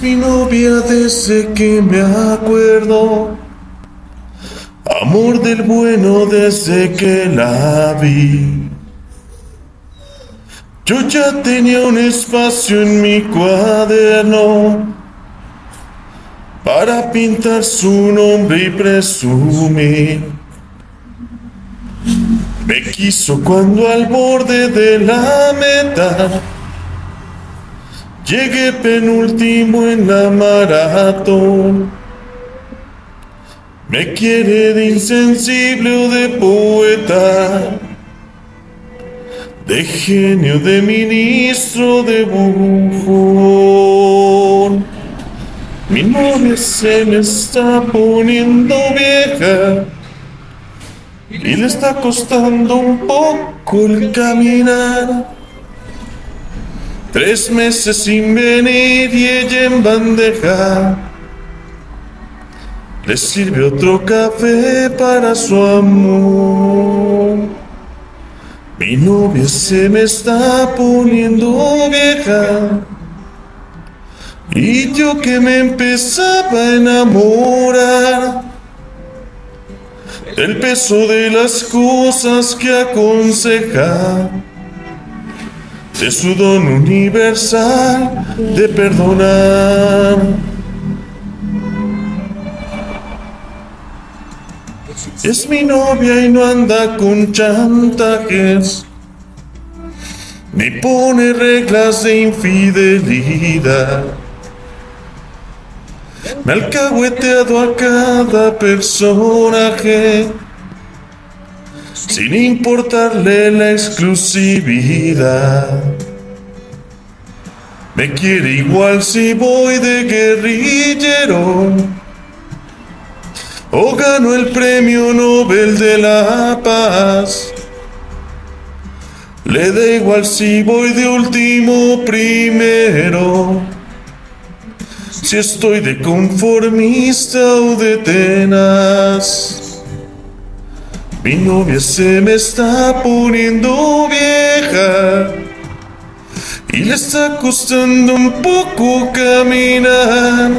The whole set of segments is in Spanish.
Mi novia desde que me acuerdo. Amor del bueno desde que la vi. Yo ya tenía un espacio en mi cuaderno para pintar su nombre y presumir. Me quiso cuando al borde de la meta llegué penúltimo en la maratón. Me quiere de insensible o de poeta de genio, de ministro, de bufón. Mi novia se me está poniendo vieja y le está costando un poco el caminar. Tres meses sin venir y ella en bandeja. Le sirve otro café para su amor. Mi novia se me está poniendo vieja. Y yo que me empezaba a enamorar del peso de las cosas que aconseja, de su don universal de perdonar. Es mi novia y no anda con chantajes, ni pone reglas de infidelidad. Me ha alcahueteado a cada personaje, sin importarle la exclusividad. Me quiere igual si voy de guerrillero o gano el premio Nobel de la Paz. Le da igual si voy de último primero, si estoy de conformista o de tenaz. Mi novia se me está poniendo vieja y le está costando un poco caminar.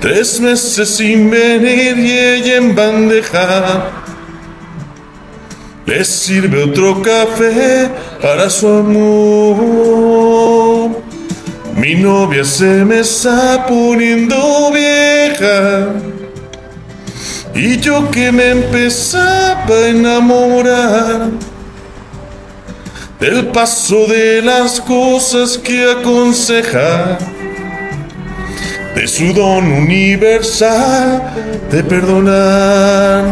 Tres meses sin venir y ella en bandeja. Le sirve otro café para su amor. Mi novia se me está poniendo vieja. Y yo que me empezaba a enamorar del paso de las cosas que aconseja de su don universal de perdonar.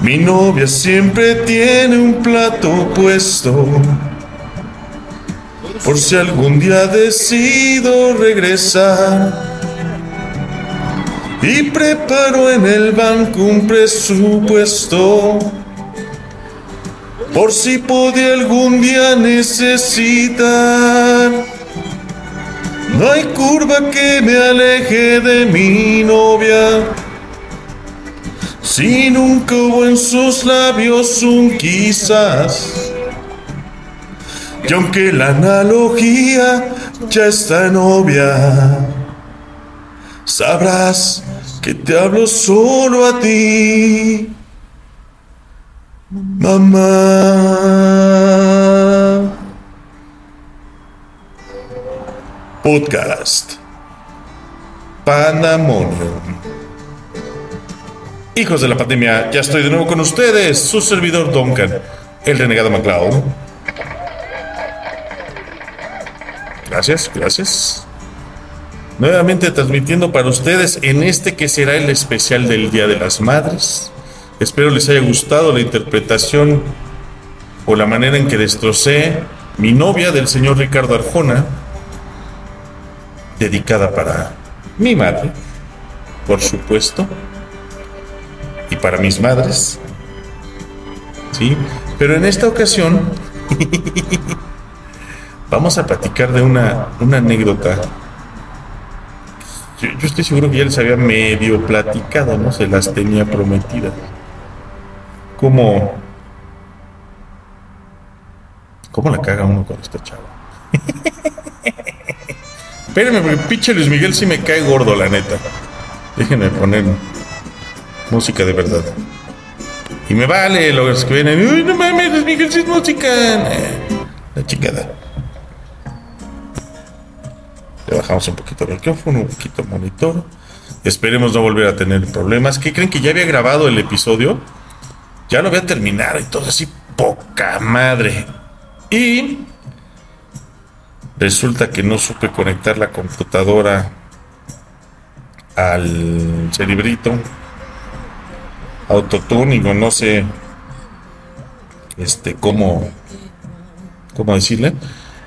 Mi novia siempre tiene un plato puesto, por si algún día decido regresar. Y preparo en el banco un presupuesto, por si podía algún día necesitar. No hay curva que me aleje de mi novia. Si nunca hubo en sus labios un quizás. Y aunque la analogía ya está novia, sabrás que te hablo solo a ti, mamá. Podcast Pandemonium. Hijos de la pandemia, ya estoy de nuevo con ustedes, su servidor Duncan, el renegado MacLeod. Gracias, gracias. Nuevamente transmitiendo para ustedes en este que será el especial del Día de las Madres. Espero les haya gustado la interpretación o la manera en que destrocé mi novia del señor Ricardo Arjona, dedicada para mi madre, por supuesto, y para mis madres. Sí, pero en esta ocasión vamos a platicar de una, una anécdota. Yo, yo estoy seguro que ya les había medio platicado, ¿no? Se las tenía prometidas. ¿Cómo, cómo la caga uno con esta chava? Espérenme, porque pinche Luis Miguel sí me cae gordo, la neta. Déjenme poner música de verdad. Y me vale los que vienen. Uy, no mames, Luis Miguel sí es música. La chingada. Le bajamos un poquito el micrófono, un poquito monitor. Esperemos no volver a tener problemas. ¿Qué creen que ya había grabado el episodio? Ya lo había terminado y todo así, poca madre. Y resulta que no supe conectar la computadora al cerebrito autotune o no sé este cómo cómo decirle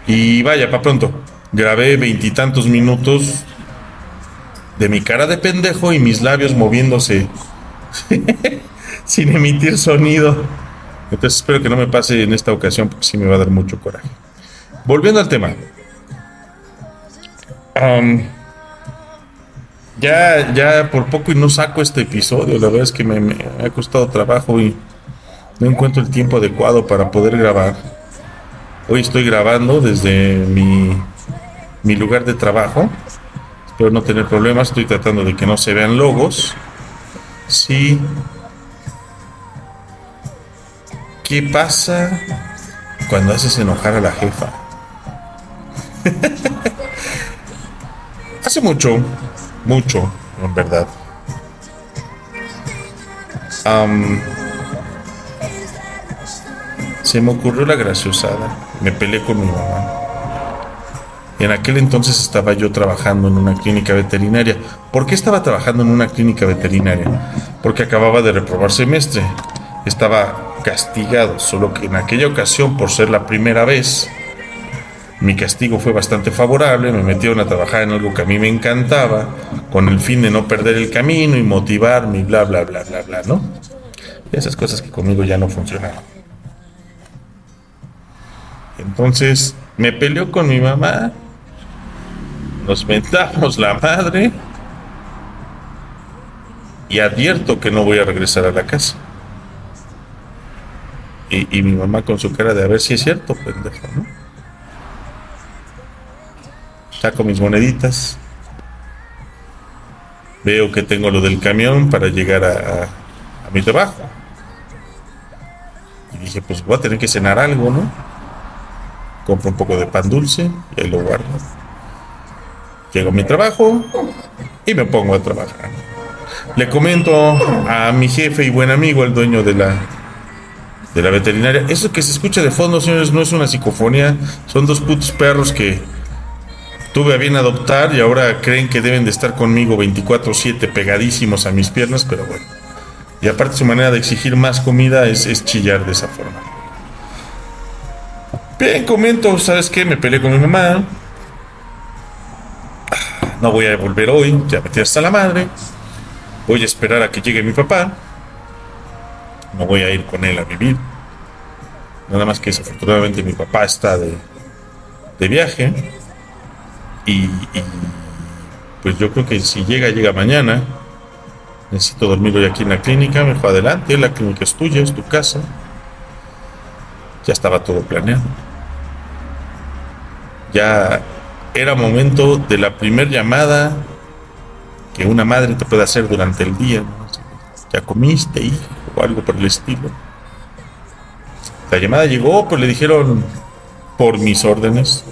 y vaya para pronto grabé veintitantos minutos de mi cara de pendejo y mis labios moviéndose sin emitir sonido entonces espero que no me pase en esta ocasión porque sí me va a dar mucho coraje volviendo al tema ya, ya por poco y no saco este episodio. La verdad es que me, ha costado trabajo y no encuentro el tiempo adecuado para poder grabar. Hoy estoy grabando desde mi, mi lugar de trabajo. Espero no tener problemas. Estoy tratando de que no se vean logos. Sí. ¿Qué pasa cuando haces enojar a la jefa? Hace mucho, mucho, en verdad. se me ocurrió la graciosada. Me peleé con mi mamá. En aquel entonces estaba yo trabajando en una clínica veterinaria. ¿Por qué estaba trabajando en una clínica veterinaria? Porque acababa de reprobar semestre. Estaba castigado, solo que en aquella ocasión, por ser la primera vez, mi castigo fue bastante favorable, me metieron a trabajar en algo que a mí me encantaba, con el fin de no perder el camino y motivarme y bla, bla, bla, bla, bla, ¿no? esas cosas que conmigo ya no funcionaron. Entonces me peleó con mi mamá, nos mentamos la madre y advierto que no voy a regresar a la casa. Y, y mi mamá con su cara de a ver si es cierto, pendejo, ¿no? saco mis moneditas, veo que tengo lo del camión para llegar a, mi trabajo. Y dije, pues voy a tener que cenar algo, ¿no? Compro un poco de pan dulce y ahí lo guardo. Llego a mi trabajo y me pongo a trabajar. Le comento a mi jefe y buen amigo, el dueño de la de la veterinaria, eso que se escucha de fondo, señores, no es una psicofonía, son dos putos perros que tuve a bien adoptar y ahora creen que deben de estar conmigo 24/7 pegadísimos a mis piernas, pero bueno. Y aparte su manera de exigir más comida es, chillar de esa forma. Bien, comento, ¿sabes qué? Me peleé con mi mamá. No voy a volver hoy, ya metí hasta la madre. Voy a esperar a que llegue mi papá. No voy a ir con él a vivir. Nada más que desafortunadamente mi papá está de, de viaje. Y, pues yo creo que si llega, llega mañana. Necesito dormir hoy aquí en la clínica, mejor adelante, la clínica es tuya, es tu casa. Ya estaba todo planeado. Ya era momento de la primer llamada que una madre te puede hacer durante el día. Ya comiste, hijo, o algo por el estilo. La llamada llegó, pues le dijeron por mis órdenes,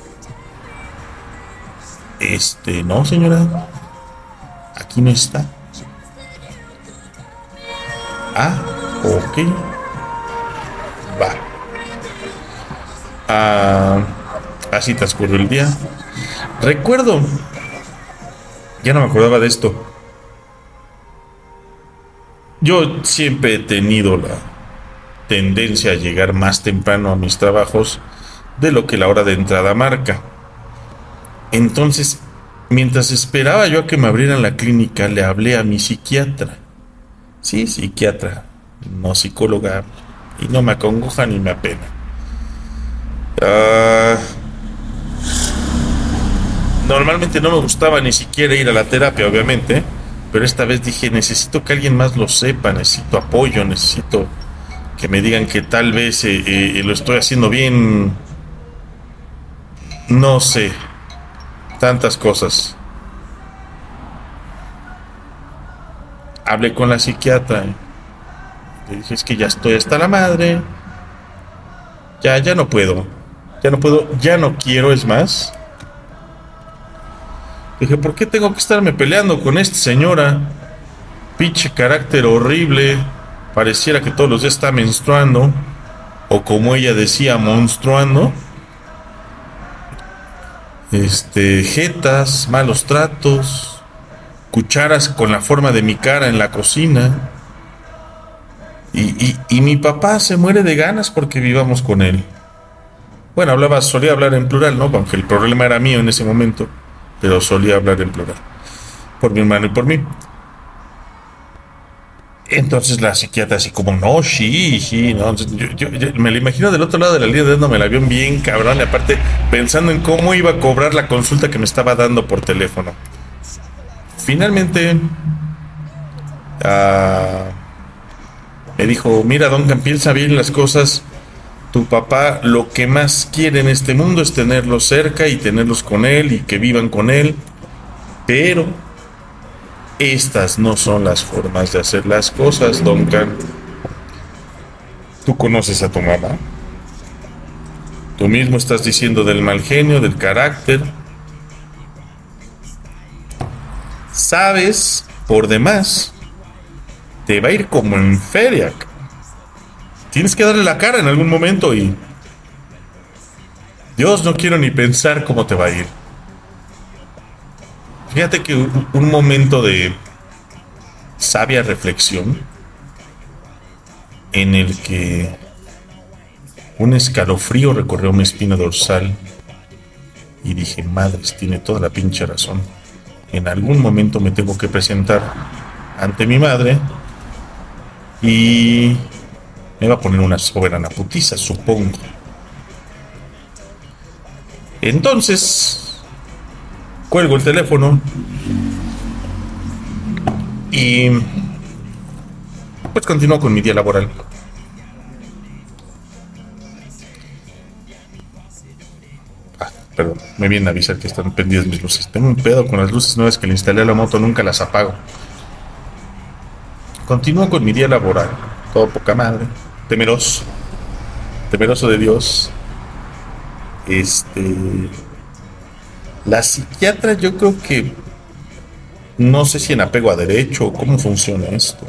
este, no, señora. Aquí no está. Ah, ok. Va. Ah, así transcurrió el día. Recuerdo. Ya no me acordaba de esto. Yo siempre he tenido la tendencia a llegar más temprano a mis trabajos de lo que la hora de entrada marca. Entonces, mientras esperaba yo a que me abrieran la clínica, le hablé a mi psiquiatra. Sí, psiquiatra, no psicóloga, y no me acongoja ni me apena. Ah, normalmente no me gustaba ni siquiera ir a la terapia, obviamente, pero esta vez dije, necesito que alguien más lo sepa, necesito apoyo, necesito que me digan que tal vez eh, eh, lo estoy haciendo bien. No sé, tantas cosas. Hablé con la psiquiatra. Le dije, es que ya estoy hasta la madre. Ya, ya no puedo. Ya no puedo, ya no quiero, es más. Dije, ¿por qué tengo que estarme peleando con esta señora? Pinche carácter horrible. Pareciera que todos los días está menstruando. O como ella decía, monstruando. Este, jetas, malos tratos. Cucharas con la forma de mi cara en la cocina. Y, y mi papá se muere de ganas porque vivamos con él. Bueno, hablaba, solía hablar en plural, ¿no? Aunque el problema era mío en ese momento, pero solía hablar en plural. Por mi hermano y por mí. Entonces la psiquiatra así como, no, sí, sí, no. Yo, me lo imagino del otro lado de la línea dándome el avión bien cabrón. Y aparte pensando en cómo iba a cobrar la consulta que me estaba dando por teléfono. Finalmente uh, me dijo, mira, Duncan, piensa bien las cosas tu papá lo que más quiere en este mundo es tenerlos cerca y tenerlos con él y que vivan con él. Pero estas no son las formas de hacer las cosas, Duncan. Tú conoces a tu mamá. Tú mismo estás diciendo del mal genio, del carácter. Sabes, por demás, te va a ir como en feria tienes que darle la cara en algún momento y... Dios, no quiero ni pensar cómo te va a ir. Fíjate que un momento de sabia reflexión en el que un escalofrío recorrió mi espina dorsal y dije, madres, tiene toda la pinche razón. En algún momento me tengo que presentar ante mi madre y me va a poner una soberana putiza, supongo. Entonces, cuelgo el teléfono y pues continúo con mi día laboral. Ah, perdón, me vienen a avisar que están pendidas mis luces. Tengo un pedo con las luces nuevas que le instalé a la moto, nunca las apago. Continúo con mi día laboral, todo poca madre temeroso, temeroso de Dios. Este, la psiquiatra yo creo que no sé si en apego a derecho cómo funciona esto.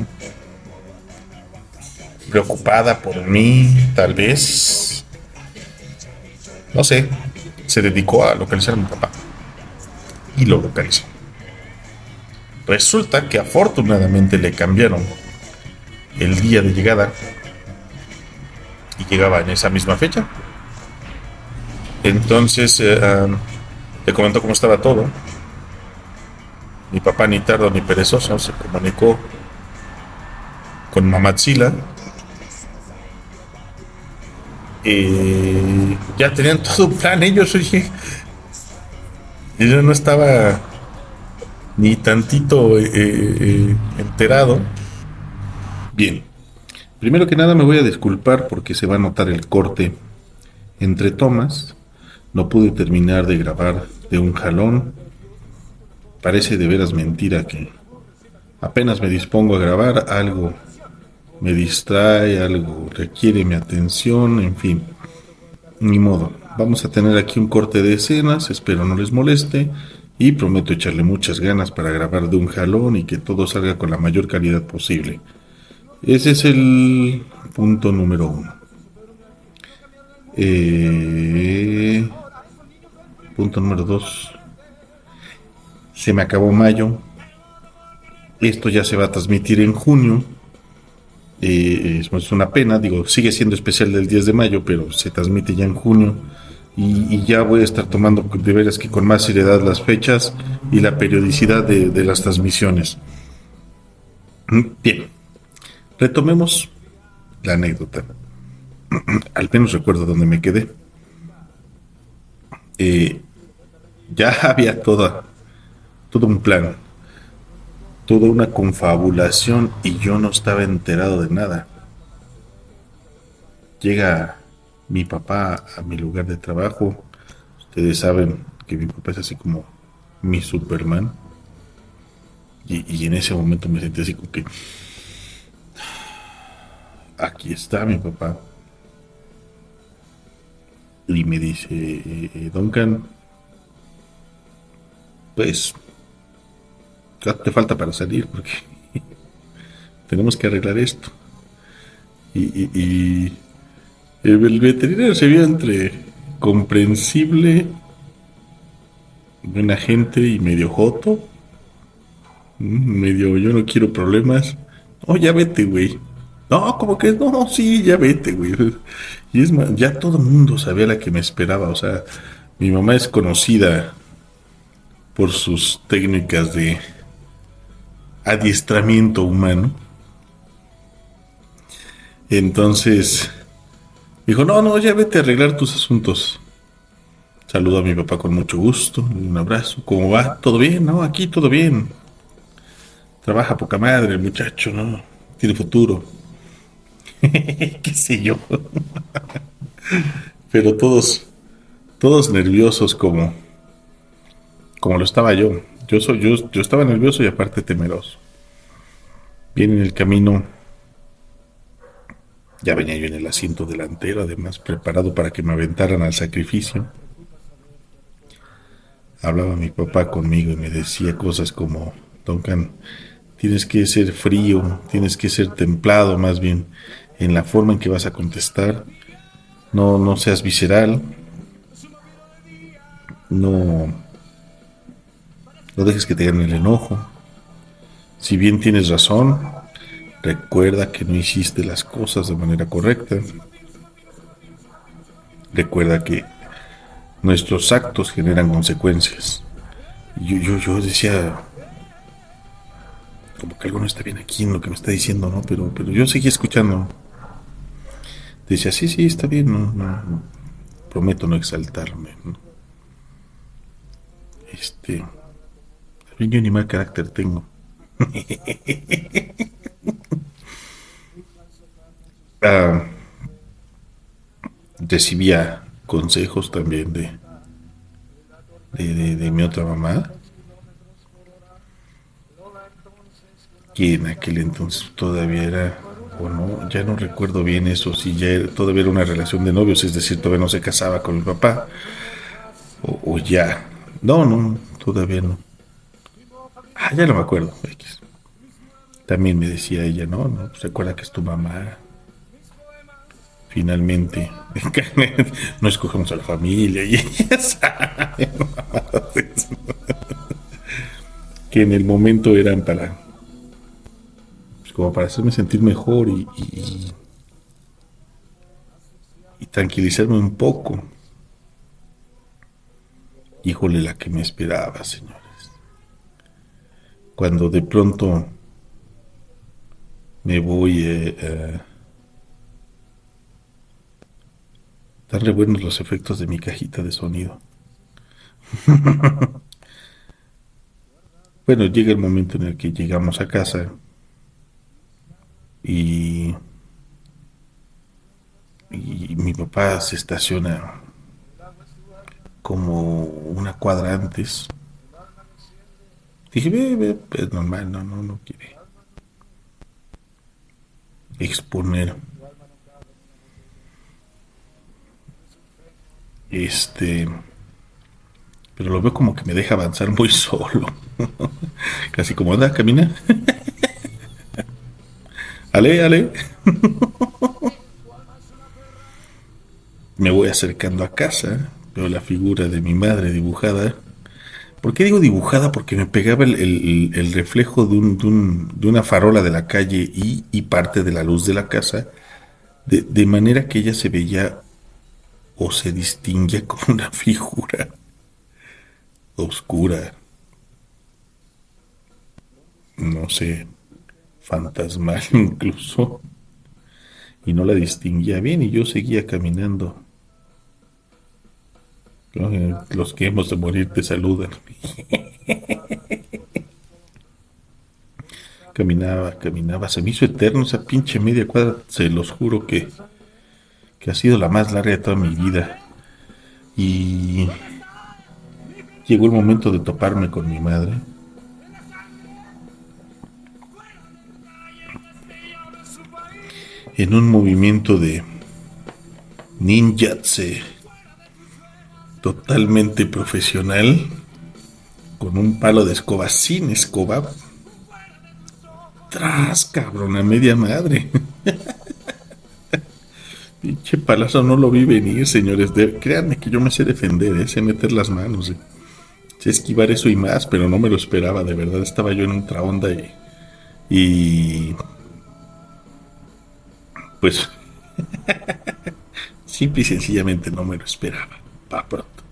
Preocupada por mí, tal vez. No sé. Se dedicó a localizar a mi papá. Y lo localizó. Resulta que afortunadamente le cambiaron el día de llegada y llegaba en esa misma fecha. Entonces eh, le comentó cómo estaba todo. Mi papá ni tardo ni perezoso se comunicó con Mamatzila. Y ya tenían todo un plan ellos, oye. Y yo no estaba ni tantito eh, eh, enterado. Bien. Primero que nada me voy a disculpar porque se va a notar el corte entre tomas. No pude terminar de grabar de un jalón. Parece de veras mentira que apenas me dispongo a grabar algo me distrae, algo requiere mi atención, en fin. Ni modo. Vamos a tener aquí un corte de escenas, espero no les moleste y prometo echarle muchas ganas para grabar de un jalón y que todo salga con la mayor calidad posible. Ese es el punto número uno. Eh, punto número dos. Se me acabó mayo. Esto ya se va a transmitir en junio. Eh, es una pena, digo, sigue siendo especial del 10 de mayo, pero se transmite ya en junio. Y, ya voy a estar tomando de veras que con más seriedad las fechas y la periodicidad de las transmisiones. Bien. Retomemos la anécdota. Al menos recuerdo dónde me quedé. Eh, ya había toda, todo un plan, toda una confabulación y yo no estaba enterado de nada. Llega mi papá a mi lugar de trabajo. Ustedes saben que mi papá es así como mi Superman. Y, en ese momento me sentí así como que, aquí está mi papá. Y me dice, eh, eh, Duncan, pues, te falta para salir? Porque tenemos que arreglar esto. Y, el veterinario se vio entre comprensible, buena gente y medio joto. Mm, medio, yo no quiero problemas. Oh, ya vete, güey. No, como que no, sí, ya vete, güey. Y es más, ya todo el mundo sabía la que me esperaba. O sea, mi mamá es conocida por sus técnicas de adiestramiento humano. Entonces, dijo, no, no, ya vete a arreglar tus asuntos. Saludo a mi papá con mucho gusto, un abrazo. ¿Cómo va? ¿Todo bien? No, aquí todo bien. Trabaja poca madre el muchacho, ¿no? Tiene futuro. ¿Qué sé yo? Pero todos, todos nerviosos como, como lo estaba yo. Yo, soy, yo, yo estaba nervioso y aparte temeroso. Bien en el camino, ya venía yo en el asiento delantero, además preparado para que me aventaran al sacrificio. Hablaba mi papá conmigo y me decía cosas como, Duncan, tienes que ser frío, tienes que ser templado más bien en la forma en que vas a contestar. No, no seas visceral. No, no dejes que te gane el enojo. Si bien tienes razón, recuerda que no hiciste las cosas de manera correcta. Recuerda que nuestros actos generan consecuencias. Yo, yo, yo decía, como que algo no está bien aquí en lo que me está diciendo, ¿no? Pero, pero yo seguí escuchando. Decía, sí, sí, está bien, no, no, prometo no exaltarme. Este, yo ni mal carácter tengo. Ah, recibía consejos también de, de, de, mi otra mamá, que en aquel entonces todavía era, o no, ya no recuerdo bien eso, si ya todavía era una relación de novios, es decir, todavía no se casaba con el papá, o, ya, no, no, todavía no. Ah, ya no me acuerdo. También me decía ella, no, no, se acuerda que es tu mamá. Finalmente, no escogemos a la familia y ella que en el momento eran para, como para hacerme sentir mejor y, y, tranquilizarme un poco. Híjole, la que me esperaba, señor cuando de pronto me voy eh, eh, tan re buenos los efectos de mi cajita de sonido. bueno, llega el momento en el que llegamos a casa y, mi papá se estaciona como una cuadra antes Dije, ve, ve, es normal, no, no, no quiere exponer. Este, pero lo veo como que me deja avanzar muy solo. Casi como anda, camina. ale, ale. me voy acercando a casa, veo la figura de mi madre dibujada ¿Por qué digo dibujada? Porque me pegaba el, reflejo de, de, una farola de la calle y, parte de la luz de la casa, de, manera que ella se veía o se distinguía como una figura oscura, no sé, fantasmal incluso, y no la distinguía bien y yo seguía caminando los que hemos de morir te saludan. caminaba, caminaba. Se me hizo eterno esa pinche media cuadra. Se los juro que, que ha sido la más larga de toda mi vida. Y, llegó el momento de toparme con mi madre. En un movimiento de ninjatse totalmente profesional, con un palo de escoba sin escoba. Tras, cabrón, a media madre. Pinche palazo no lo vi venir, señores. créanme que yo me sé defender, ¿eh? sé meter las manos. ¿eh? Sé esquivar eso y más, pero no me lo esperaba, de verdad. Estaba yo en otra onda y. Y. Pues. simple y sencillamente no me lo esperaba. Pa' pronto.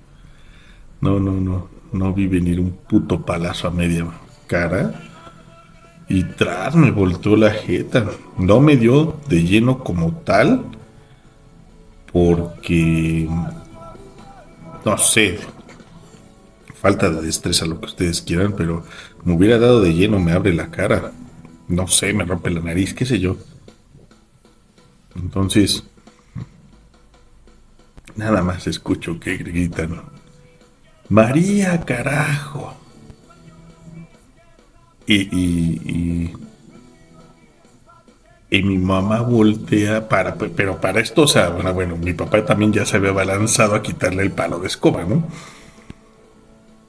No, no, no. No vi venir un puto palazo a media cara. Y tras me volteó la jeta. No me dio de lleno como tal porque, no sé, falta de destreza, lo que ustedes quieran, pero me hubiera dado de lleno, me abre la cara, no sé, me rompe la nariz, qué sé yo. Entonces, nada más escucho que gritan, María, carajo. Y, y, y y mi mamá voltea para, pero para esto, o sea, bueno, mi papá también ya se había balanzado a quitarle el palo de escoba, ¿no?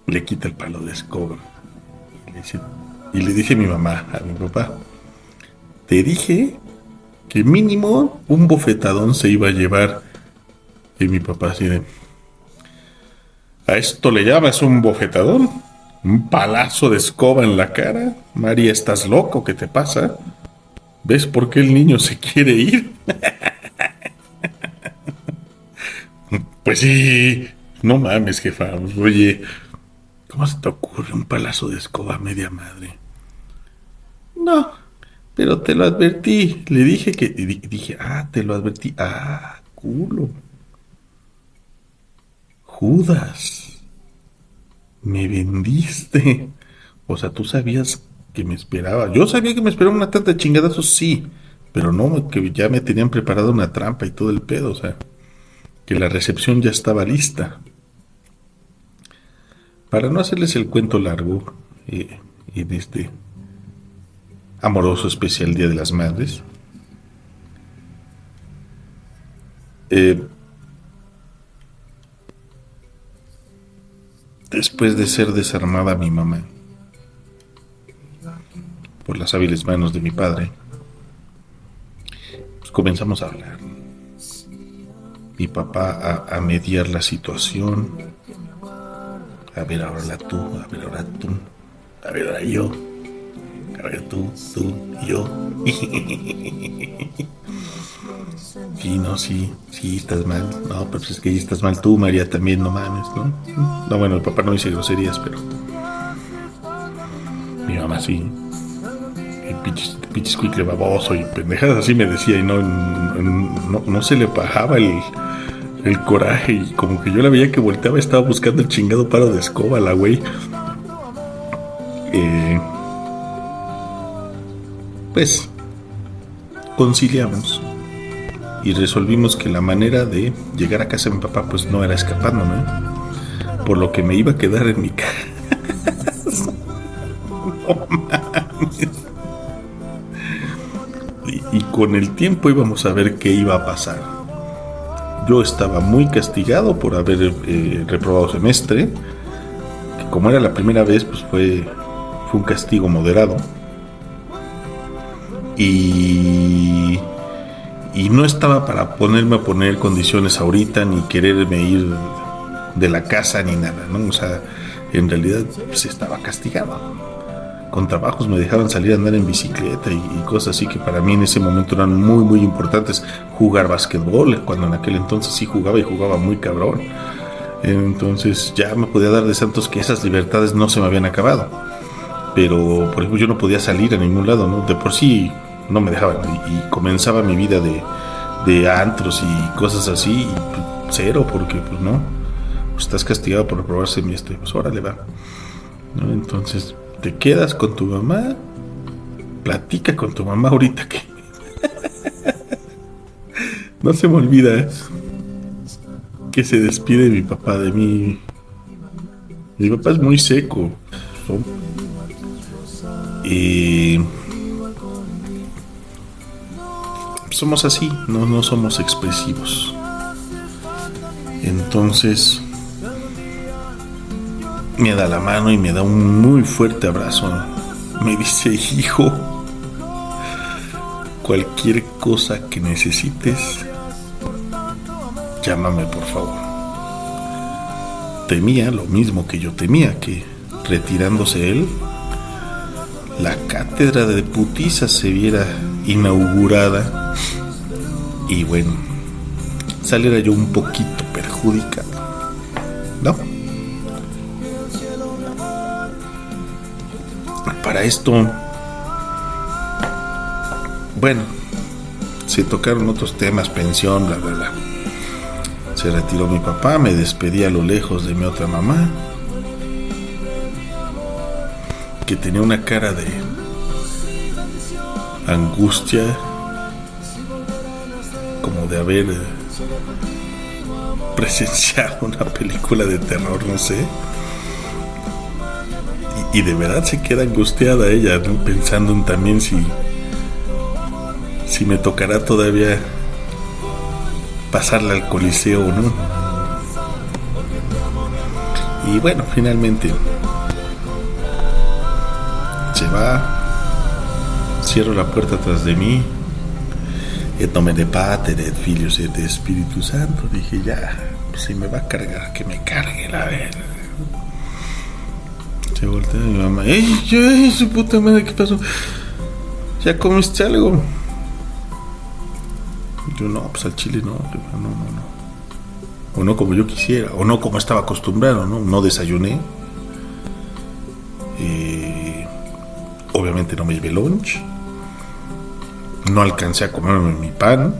Le quita el palo de escoba. Y le dice, mi mamá a mi papá, te dije que mínimo un bofetadón se iba a llevar. Y mi papá así de, ¿a esto le llamas un bofetadón? ¿Un palazo de escoba en la cara? María, ¿estás loco? ¿Qué te pasa? ¿Ves por qué el niño se quiere ir? pues sí, no mames, jefa. Oye, ¿cómo se te ocurre un palazo de escoba media madre? No, pero te lo advertí. Le dije que. Dije, ah, te lo advertí. Ah, culo. Judas. Me vendiste. O sea, tú sabías que me esperaba. Yo sabía que me esperaba una tanta chingadazos, sí, pero no que ya me tenían preparado una trampa y todo el pedo, o sea, que la recepción ya estaba lista. Para no hacerles el cuento largo eh, y de este amoroso especial Día de las Madres, eh, después de ser desarmada mi mamá, por las hábiles manos de mi padre, pues comenzamos a hablar. Mi papá a, mediar la situación. A ver ahora tú, a ver ahora tú, a ver ahora yo. A ver tú, tú y yo. Sí, no, sí, sí, estás mal. No, pero pues es que estás mal tú, María, también, no mames, ¿no? No, bueno, el papá no dice groserías, pero... Mi mamá sí pinches cuicle baboso y pendejadas así me decía y no, no, se le bajaba el, el, coraje y como que yo la veía que volteaba estaba buscando el chingado paro de escoba la güey. Eh, pues conciliamos y resolvimos que la manera de llegar a casa de mi papá pues no era escapándome, por lo que me iba a quedar en mi casa. y con el tiempo íbamos a ver qué iba a pasar. Yo estaba muy castigado por haber eh, reprobado semestre, que como era la primera vez, pues fue un castigo moderado. Y, y no estaba para ponerme a poner condiciones ahorita, ni quererme ir de la casa, ni nada, ¿no? O sea, en realidad pues, estaba castigado. Con trabajos me dejaban salir a andar en bicicleta y, cosas así que para mí en ese momento eran muy muy importantes. Jugar básquetbol cuando en aquel entonces sí jugaba y jugaba muy cabrón. Entonces ya me podía dar de santos que esas libertades no se me habían acabado pero por ejemplo yo no podía salir a ningún lado no de por sí no me dejaban y, comenzaba mi vida de, de antros y cosas así y cero porque pues no pues estás castigado por reprobar semestre pues órale va ¿no? entonces te quedas con tu mamá, platica con tu mamá ahorita que... no se me olvida ¿eh? que se despide mi papá de mí. Mi papá es muy seco. Y somos así, no, no somos expresivos. Entonces me da la mano y me da un muy fuerte abrazo. Me dice, hijo, cualquier cosa que necesites, llámame por favor. Temía lo mismo que yo temía, que retirándose él, la cátedra de putiza se viera inaugurada y bueno, saliera yo un poquito perjudicado. ¿No? Para esto, bueno, se tocaron otros temas, pensión, bla, bla, bla. Se retiró mi papá, me despedí a lo lejos de mi otra mamá, que tenía una cara de angustia, como de haber presenciado una película de terror, no sé. Y, de verdad se queda angustiada ella, pensando en también si, si me tocará todavía pasarla al coliseo o no. Y bueno, finalmente se va, cierro la puerta atrás de mí, et nome de Padre, de Filios y de Espíritu Santo. Dije, ya, si me va a cargar, que me cargue la verga. Se voltea mi mamá, ¡Ey, ey, su puta madre, qué pasó! ¿Ya comiste algo? Yo no, pues al chile no, no, no, no. O no como yo quisiera, o no como estaba acostumbrado, ¿no? No desayuné. Eh, obviamente no me llevé lunch. No alcancé a comerme mi pan.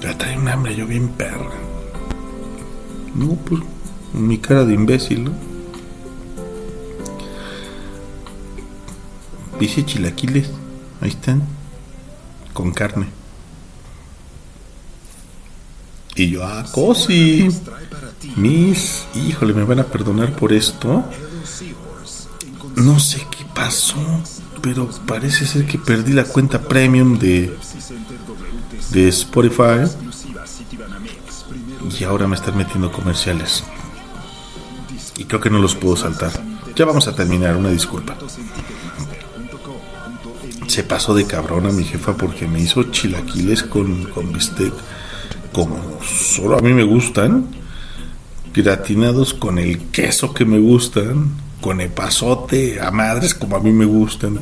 Ya traía un hambre yo bien perra. No, pues mi cara de imbécil, ¿no? Dice chilaquiles. Ahí están. Con carne. Y yo, ah, cosi. Mis, híjole, me van a perdonar por esto. No sé qué pasó, pero parece ser que perdí la cuenta premium de, de Spotify. Y ahora me están metiendo comerciales. Y creo que no los puedo saltar. Ya vamos a terminar, una disculpa se pasó de cabrón a mi jefa porque me hizo chilaquiles con, con bistec como solo a mí me gustan, gratinados con el queso que me gustan, con el pasote a madres como a mí me gustan.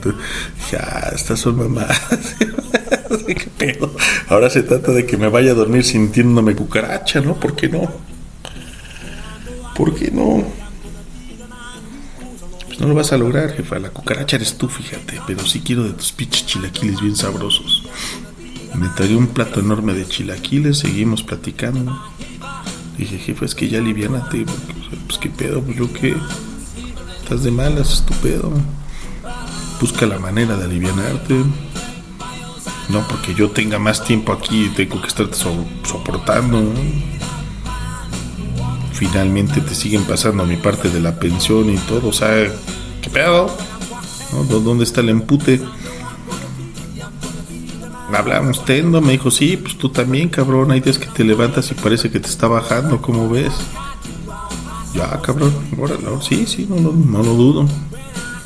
ya, ah, estas son mamadas. ¿Qué pedo? Ahora se trata de que me vaya a dormir sintiéndome cucaracha, ¿no? ¿Por qué no? ¿Por qué no? Pues no lo vas a lograr, jefa. La cucaracha eres tú, fíjate. Pero sí quiero de tus pinches chilaquiles bien sabrosos. Me traía un plato enorme de chilaquiles, seguimos platicando. Dije, jefa, es que ya aliviánate. Pues qué pedo, pues. Estás de malas, estupendo. Busca la manera de alivianarte. No porque yo tenga más tiempo aquí y tengo que estarte soportando. Finalmente te siguen pasando mi parte de la pensión y todo. O sea, ¿qué pedo? ¿Dónde está el empute? hablamos tendo, me dijo, sí, pues tú también, cabrón, hay días que te levantas y parece que te está bajando, ¿cómo ves? Ya, cabrón, órale, sí, sí, no, lo dudo.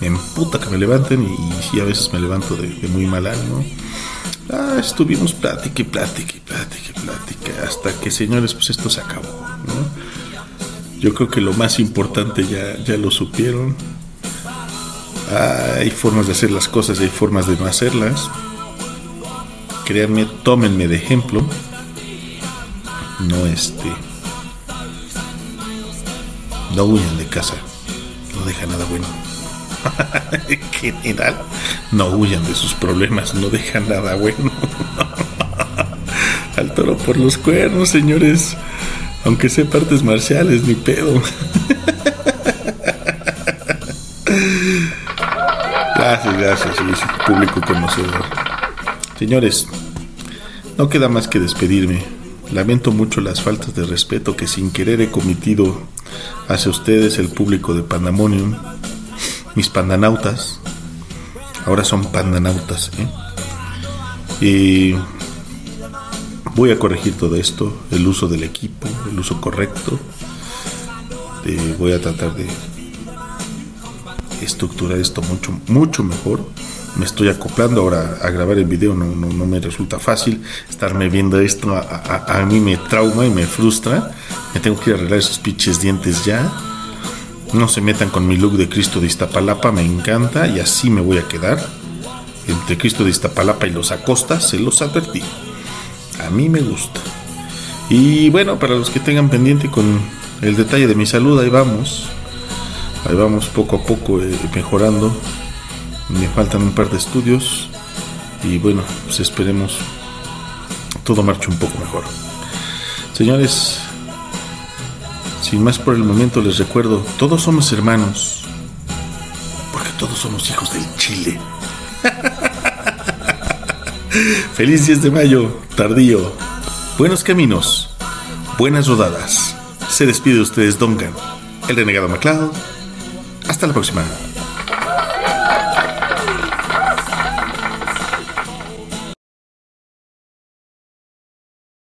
Me emputa que me levanten y, sí, a veces me levanto de, muy mal ánimo. Ah, estuvimos plática y plática y plática y plática, hasta que, señores, pues esto se acabó. Yo creo que lo más importante ya, ya lo supieron. hay formas de hacer las cosas y hay formas de no hacerlas créanme, tómenme de ejemplo. No este. No huyan de casa. No deja nada bueno. en general, no huyan de sus problemas. No deja nada bueno. Al toro por los cuernos, señores. Aunque sé partes marciales, ni pedo. gracias, gracias, público conocedor. Señores, no queda más que despedirme. Lamento mucho las faltas de respeto que sin querer he cometido hacia ustedes, el público de Pandemonium, mis pandanautas. Ahora son pandanautas. ¿eh? Y voy a corregir todo esto, el uso del equipo, el uso correcto. Eh, voy a tratar de estructurar esto mucho, mucho mejor. Me estoy acoplando ahora a grabar el video, no, no, me resulta fácil. Estarme viendo esto a, mí me trauma y me frustra. Tengo que arreglar esos pinches dientes ya. No se metan con mi look de Cristo de Iztapalapa, me encanta y así me voy a quedar. Entre Cristo de Iztapalapa y los Acosta, se los advertí. A mí me gusta. Y bueno, para los que tengan pendiente con el detalle de mi salud, ahí vamos. Ahí vamos poco a poco eh, mejorando. Me faltan un par de estudios. Y bueno, pues esperemos todo marche un poco mejor. Señores, sin más por el momento les recuerdo, todos somos hermanos. Porque todos somos hijos del Chile. Feliz 10 de mayo, tardío. Buenos caminos, buenas rodadas. Se despide de ustedes Duncan, el renegado MacLeod. Hasta la próxima.